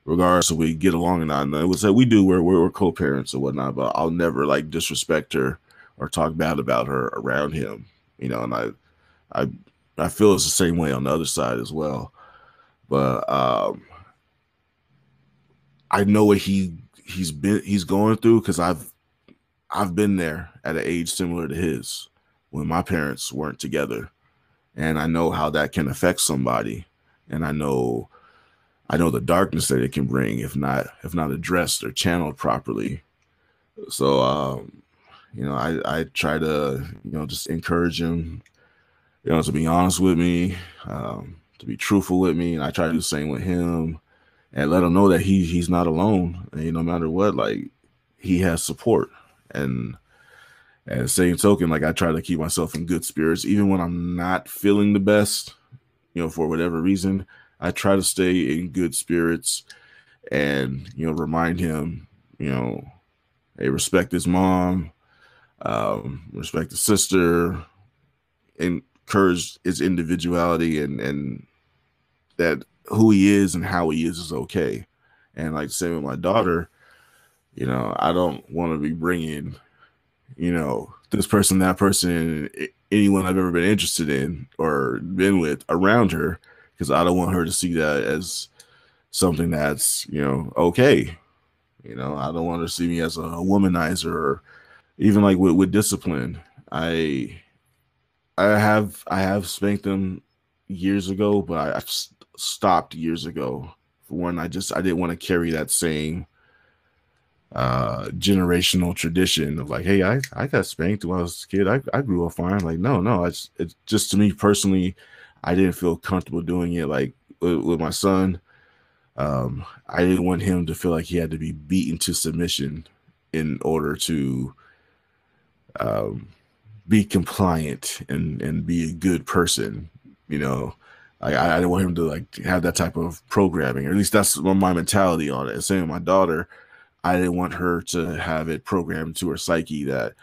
B: regardless if we get along or not. And would say we do, we're, we're co-parents and whatnot, but I'll never like disrespect her or talk bad about her around him, you know, and I, I, I feel it's the same way on the other side as well. But, um, I know what he, he's been, he's going through. Cause I've, I've been there at an age similar to his when my parents weren't together. And I know how that can affect somebody and I know I know the darkness that it can bring if not if not addressed or channeled properly. So um, you know, I I try to you know just encourage him, you know, to be honest with me, um, to be truthful with me, and I try to do the same with him, and let him know that he he's not alone. And no matter what, like he has support, and the same token, like I try to keep myself in good spirits even when I'm not feeling the best you know, for whatever reason, I try to stay in good spirits and, you know, remind him, you know, hey, respect his mom, um, respect his sister, encourage his individuality and, and that who he is and how he is is okay. And like say with my daughter, you know, I don't want to be bringing, you know, this person, that person, anyone I've ever been interested in or been with around her because I don't want her to see that as something that's you know okay. You know, I don't want her to see me as a womanizer or even like with, with discipline. I I have I have spanked them years ago, but I, stopped years ago. For one, I just I didn't want to carry that same uh generational tradition of like hey i i got spanked when i was a kid i, I grew up fine like no no it's it's just to me personally i didn't feel comfortable doing it like with, with my son um i didn't want him to feel like he had to be beaten to submission in order to um be compliant and and be a good person you know I, I didn't want him to like have that type of programming, or at least that's my mentality on it. Same with my daughter I didn't want her to have it programmed to her psyche that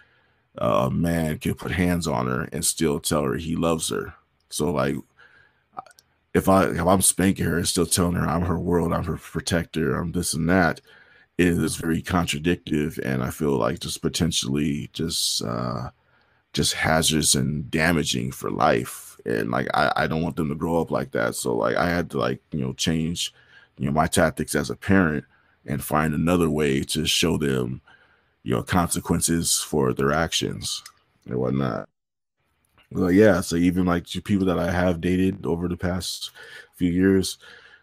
B: a man could put hands on her and still tell her he loves her. So like if I if I'm spanking her and still telling her I'm her world, I'm her protector, I'm this and that, it is very contradictory and I feel like just potentially just uh just hazardous and damaging for life. And like I, I don't want them to grow up like that. So like I had to like, you know, change, you know, my tactics as a parent and find another way to show them, you know, consequences for their actions and whatnot. Well, yeah. So even like people that I have dated over the past few years,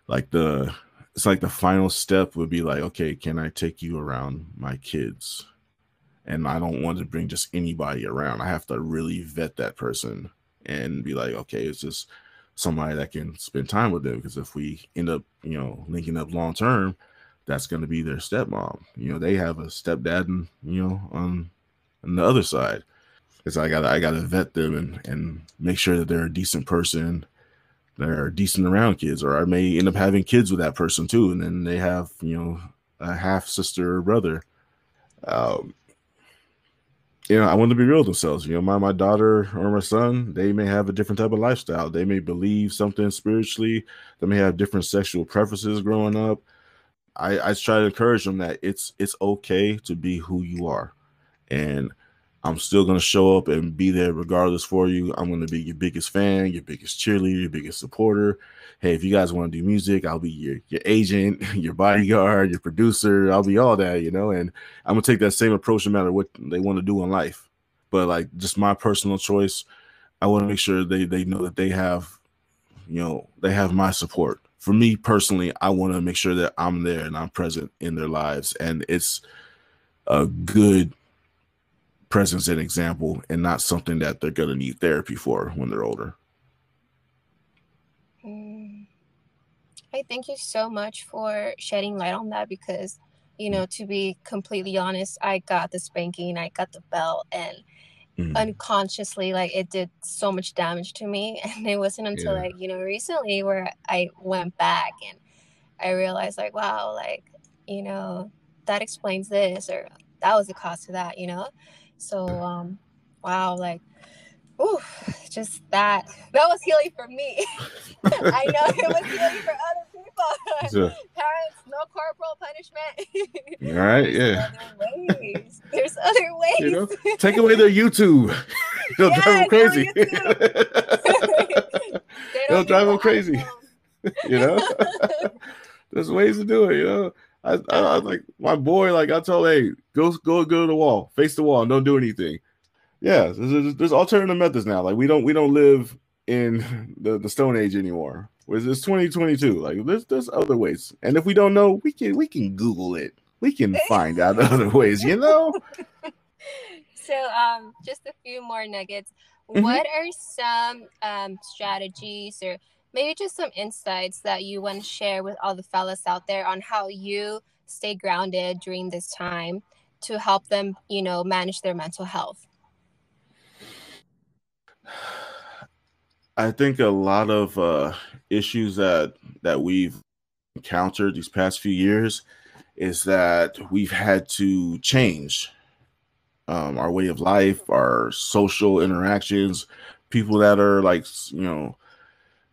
B: like the it's like the final step would be like, okay, can I take you around my kids? And I don't want to bring just anybody around. I have to really vet that person and be like, okay, it's just somebody that can spend time with them. Because if we end up, you know, linking up long term, that's going to be their stepmom. You know, they have a stepdad, and you know, on on the other side. Because I got I got to vet them and and make sure that they're a decent person, they're decent around kids, or I may end up having kids with that person too, and then they have you know a half sister or brother. Um, you know, I want to be real with themselves. You know, my my daughter or my son, they may have a different type of lifestyle. They may believe something spiritually. They may have different sexual preferences growing up. I, I try to encourage them that it's it's okay to be who you are, and I'm still gonna show up and be there regardless for you. I'm gonna be your biggest fan, your biggest cheerleader, your biggest supporter. Hey, if you guys want to do music, I'll be your your agent, your bodyguard, your producer. I'll be all that, you know. And I'm gonna take that same approach no matter what they want to do in life. But like just my personal choice, I want to make sure they they know that they have, you know, they have my support. For me personally, I want to make sure that I'm there and I'm present in their lives, and it's a good presence and example and not something that they're going to need therapy for when they're older.
A: Mm. I thank you so much for shedding light on that because, you know, to be completely honest, I got the spanking, I got the belt, and mm. unconsciously, like, it did so much damage to me. And it wasn't until, yeah. like, you know, recently where I went back and I realized, like, wow, like, you know, that explains this, or that was the cause to that, you know? So um wow, like ooh, just that that was healing for me. I know it was healing for other people. Parents, no corporal punishment.
B: All right, yeah.
A: Other. There's other ways. You know,
B: take away their YouTube. They'll yes, drive them crazy. they will drive them crazy. you know, there's ways to do it. You know, I, I, I like my boy. Like I told, hey, go go go to the wall, face the wall, and don't do anything. Yeah, there's, there's alternative methods now. Like we don't we don't live in the, the Stone Age anymore. Whereas it's 2022. Like there's there's other ways, and if we don't know, we can we can Google it. We can find out other ways. You know.
A: So um, just a few more nuggets. Mm-hmm. What are some um strategies or maybe just some insights that you want to share with all the fellas out there on how you stay grounded during this time to help them, you know, manage their mental health?
B: I think a lot of uh, issues that that we've encountered these past few years is that we've had to change um, our way of life, our social interactions, people that are like you know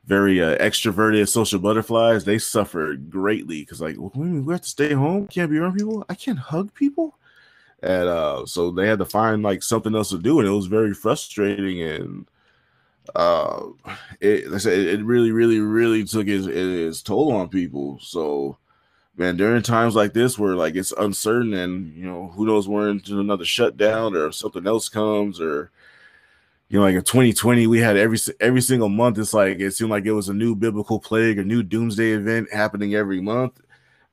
B: very uh, extroverted social butterflies, they suffer greatly because like we have to stay home, can't be around people. I can't hug people, and uh, so they had to find like something else to do, and it was very frustrating. And uh, it like I said, it really, really, really took its, its toll on people. So man, during times like this where like it's uncertain and you know who knows into another shutdown or something else comes or you know, like in 2020, we had every every single month. It's like it seemed like it was a new biblical plague, a new doomsday event happening every month.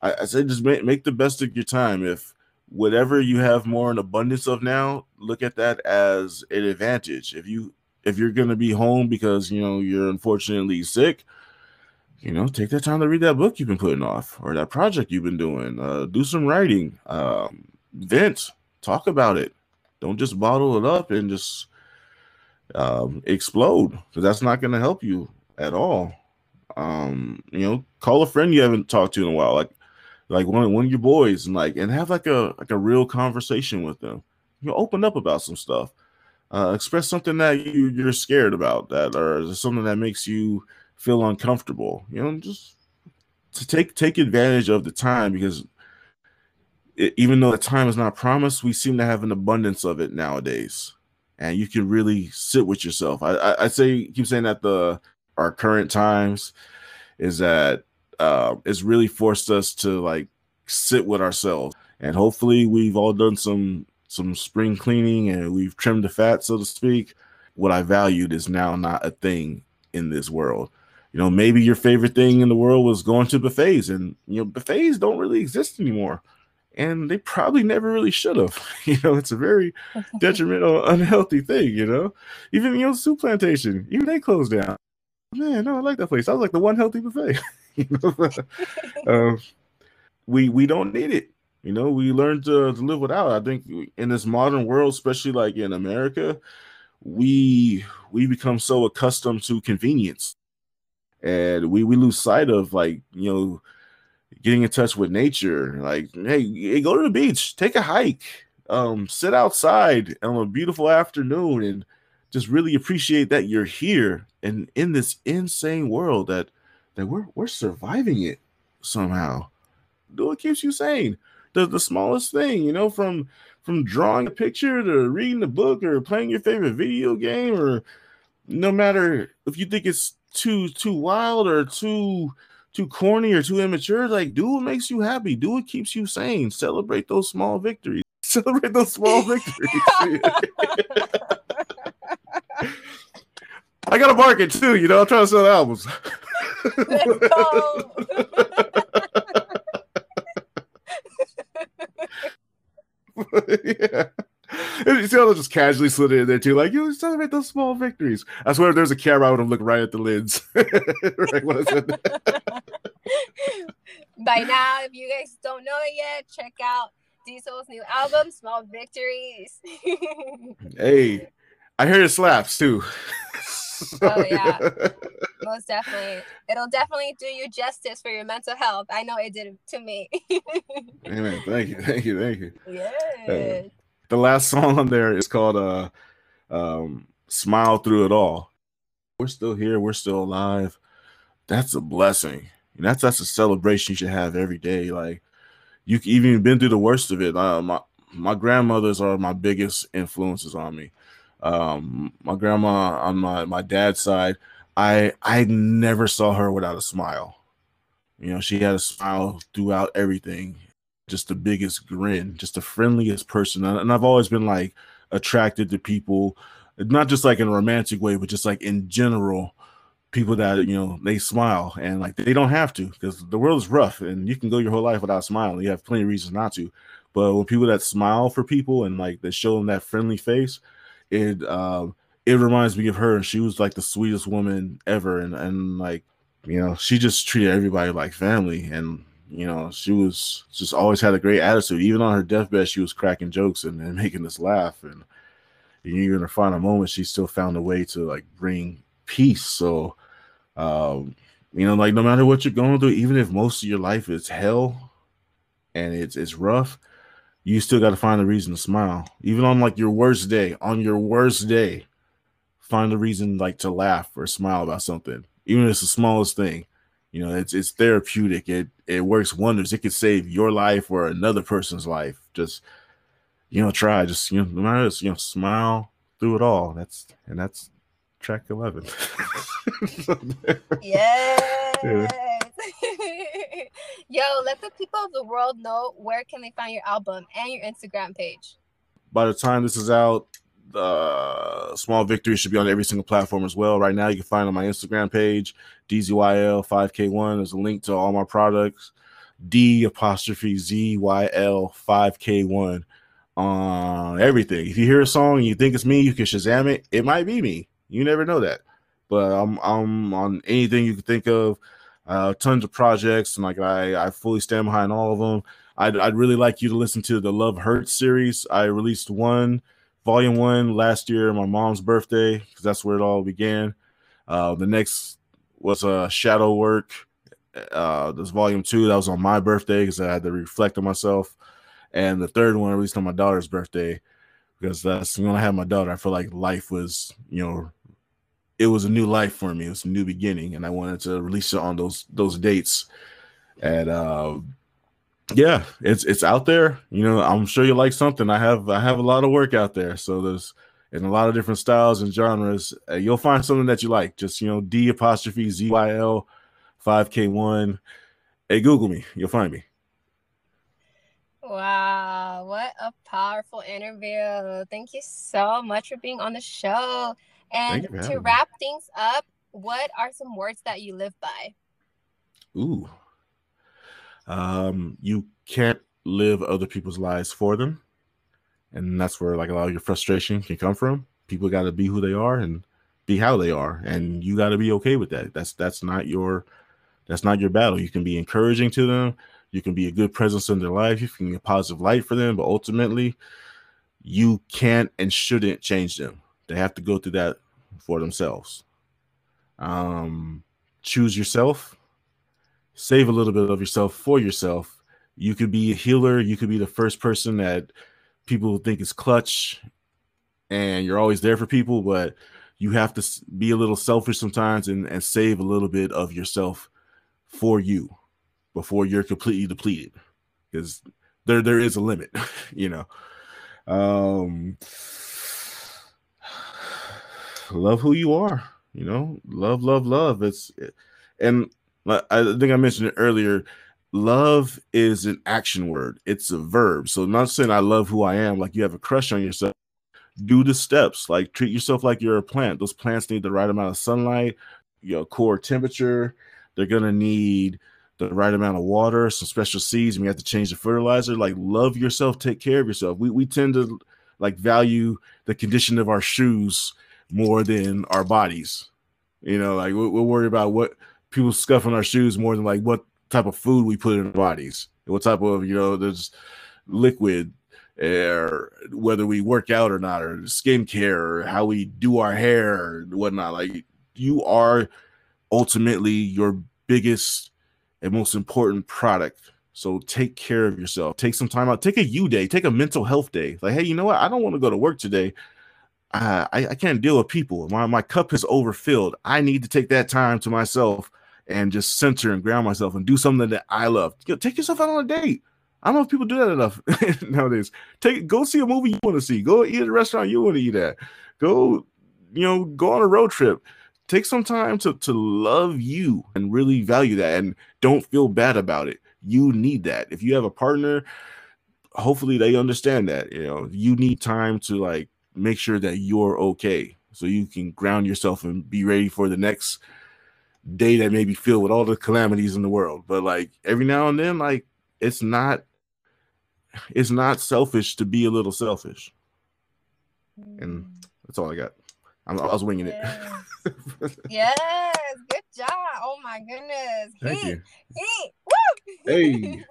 B: I, I just make make the best of your time. If whatever you have more in abundance of now, look at that as an advantage. If you if you're gonna be home because you know you're unfortunately sick, you know, take that time to read that book you've been putting off or that project you've been doing. Uh, do some writing, um, vent, talk about it. Don't just bottle it up and just um, explode because that's not going to help you at all. Um, you know, call a friend you haven't talked to in a while, like like one one of your boys, and like and have like a like a real conversation with them. You know, open up about some stuff. Uh, express something that you you're scared about that or something that makes you feel uncomfortable. You know, just to take take advantage of the time because it, even though the time is not promised, we seem to have an abundance of it nowadays and you can really sit with yourself. I, I, I say keep saying that the our current times is that uh, it's really forced us to like sit with ourselves, and hopefully we've all done some some spring cleaning and we've trimmed the fat, so to speak. What I valued is now not a thing in this world. You know, maybe your favorite thing in the world was going to buffets, and you know, buffets don't really exist anymore and they probably never really should have. You know, it's a very detrimental, unhealthy thing. You know, even you know, Souplantation, even they closed down. Man, no, I like that place. I was like the one healthy buffet. you know, um, we we don't need it. You know, we learn to, to live without. I think in this modern world, especially like in America, we we become so accustomed to convenience, and we we lose sight of like you know getting in touch with nature. Like, hey, go to the beach, take a hike, um, sit outside on a beautiful afternoon, and just really appreciate that you're here and in this insane world that that we're we're surviving it somehow. Do what keeps you sane. the, the smallest thing, you know, from from drawing a picture to reading a book or playing your favorite video game or no matter if you think it's too too wild or too too corny or too immature, like do what makes you happy, do what keeps you sane. Celebrate those small victories. Celebrate those small victories. I got a market too, you know. I'm trying to sell albums. Yeah. And Diesel just casually slid it in there too, like you celebrate those small victories. I swear, if there's a camera, I would have looked right at the lids. right when I said that.
A: By now, if you guys don't know it yet, check out Diesel's new album, Small Victories.
B: hey, I hear it slaps too.
A: oh yeah, most definitely. It'll definitely do you justice for your mental health. I know it did to me.
B: Amen. Thank you. Thank you. Thank you.
A: Yeah. Uh,
B: the last song on there is called uh um Smile Through It All. We're still here, we're still alive. That's a blessing. And That's that's a celebration you should have every day. Like you even been through the worst of it. Uh, my my grandmothers are my biggest influences on me. Um, my grandma on my my dad's side, I I never saw her without a smile. You know, she had a smile throughout everything just the biggest grin, just the friendliest person. And I've always been like attracted to people, not just like in a romantic way, but just like in general, people that you know they smile and like they don't have to because the world is rough and you can go your whole life without smiling. You have plenty of reasons not to. But when people that smile for people and like they show them that friendly face, it um it reminds me of her. And she was like the sweetest woman ever, and and like you know she just treated everybody like family and you know, she was just always had a great attitude. Even on her deathbed, she was cracking jokes and, and making us laugh. And even in her final moment, she still found a way to like bring peace. So, um, you know, like no matter what you're going through, even if most of your life is hell and it's it's rough, you still got to find a reason to smile. Even on like your worst day, on your worst day, find a reason like to laugh or smile about something, even if it's the smallest thing you know it's it's therapeutic. It it works wonders. It could save your life or another person's life. Just you know try. Just you know you know smile through it all. That's and that's track 11
A: yes. Yeah. yo let the people of the world know where can they find your album and your instagram page.
B: By the time this is out uh, Small Victory should be on every single platform as well. Right now, you can find on my Instagram page, DZYL5K1. There's a link to all my products, D apostrophe ZYL5K1 on everything. If you hear a song and you think it's me, you can Shazam it. It might be me. You never know that. But I'm I'm on anything you can think of. Uh, tons of projects, and like I I fully stand behind all of them. I'd I'd really like you to listen to the Love Hurts series. I released one volume one last year, my mom's birthday, because that's where it all began. Uh, the next was a uh, shadow work. Uh, this volume two that was on my birthday because I had to reflect on myself, and the third one I released on my daughter's birthday because that's when I had my daughter. I felt like life was, you know, it was a new life for me. It was a new beginning, and I wanted to release it on those those dates. And uh, yeah, it's it's out there. You know, I'm sure you like something. I have I have a lot of work out there, so there's in a lot of different styles and genres. Uh, you'll find something that you like. Just you know, D apostrophe Z Y L five K one. Hey, Google me. You'll find me.
A: Wow, what a powerful interview. Thank you so much for being on the show. And to wrap me. things up, what are some words that you live by?
B: Ooh, um, you can't live other people's lives for them, and that's where like a lot of your frustration can come from. People got to be who they are and be how they are, and you got to be okay with that. That's that's not your that's not your battle. You can be encouraging to them. You can be a good presence in their life. You can be a positive light for them, but ultimately, you can't and shouldn't change them. They have to go through that for themselves. Um, choose yourself save a little bit of yourself for yourself. You could be a healer. You could be the first person that people think is clutch, and you're always there for people. But you have to be a little selfish sometimes and, and save a little bit of yourself for you before you're completely depleted. Because there there is a limit, you know. Um, love who you are, you know. Love, love, love. It's and I think I mentioned it earlier. Love is an action word. It's a verb. So not saying I love who I am, like you have a crush on yourself. Do the steps. Like treat yourself like you're a plant. Those plants need the right amount of sunlight, your core temperature. They're gonna need the right amount of water, some special seeds, and you have to change the fertilizer. Like love yourself, take care of yourself. We we tend to like value the condition of our shoes more than our bodies. You know, like we're, we're worried about what people scuffing our shoes more than like what type of food we put in our bodies, what type of you know there's liquid, or whether we work out or not, or skincare, or how we do our hair or whatnot. Like you are ultimately your biggest and most important product. So take care of yourself. Take some time out. Take a you day. Take a mental health day. Like, hey, you know what? I don't want to go to work today. I, I can't deal with people. My my cup is overfilled. I need to take that time to myself and just center and ground myself and do something that I love. You know, take yourself out on a date. I don't know if people do that enough nowadays. Take go see a movie you want to see. Go eat at a restaurant you want to eat at. Go, you know, go on a road trip take some time to to love you and really value that and don't feel bad about it you need that if you have a partner hopefully they understand that you know you need time to like make sure that you're okay so you can ground yourself and be ready for the next day that may be filled with all the calamities in the world but like every now and then like it's not it's not selfish to be a little selfish and mm. that's all i got I'm, i was winging it
A: yes, good job. Oh my goodness.
B: Thank heat, you.
A: Woo!
B: Hey.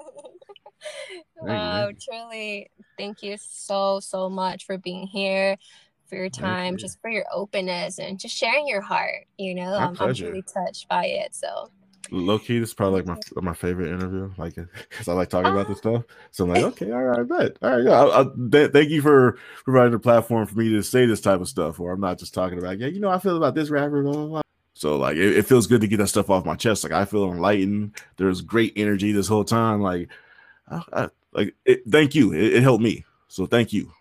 A: wow, truly. Thank you so so much for being here, for your time, you. just for your openness and just sharing your heart. You know, I'm, I'm really touched by it. So
B: low key, this is probably like my my favorite interview, like because I like talking about this ah. stuff. So I'm like, okay, all right, I bet, all right, yeah. I, I, th- thank you for providing a platform for me to say this type of stuff, or I'm not just talking about, yeah, you know, I feel about this rapper, blah blah blah. So like, it, it feels good to get that stuff off my chest. Like I feel enlightened. There's great energy this whole time. Like, I, I, like, it, thank you. It, it helped me. So thank you.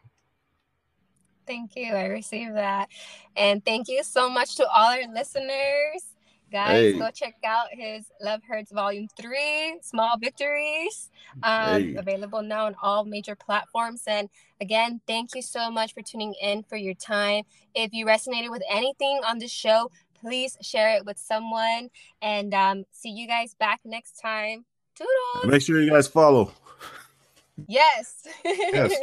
A: Thank you. I received that. And thank you so much to all our listeners guys hey. go check out his love hurts volume 3 small victories um, hey. available now on all major platforms and again thank you so much for tuning in for your time if you resonated with anything on the show please share it with someone and um, see you guys back next time Toodles.
B: make sure you guys follow
A: yes yes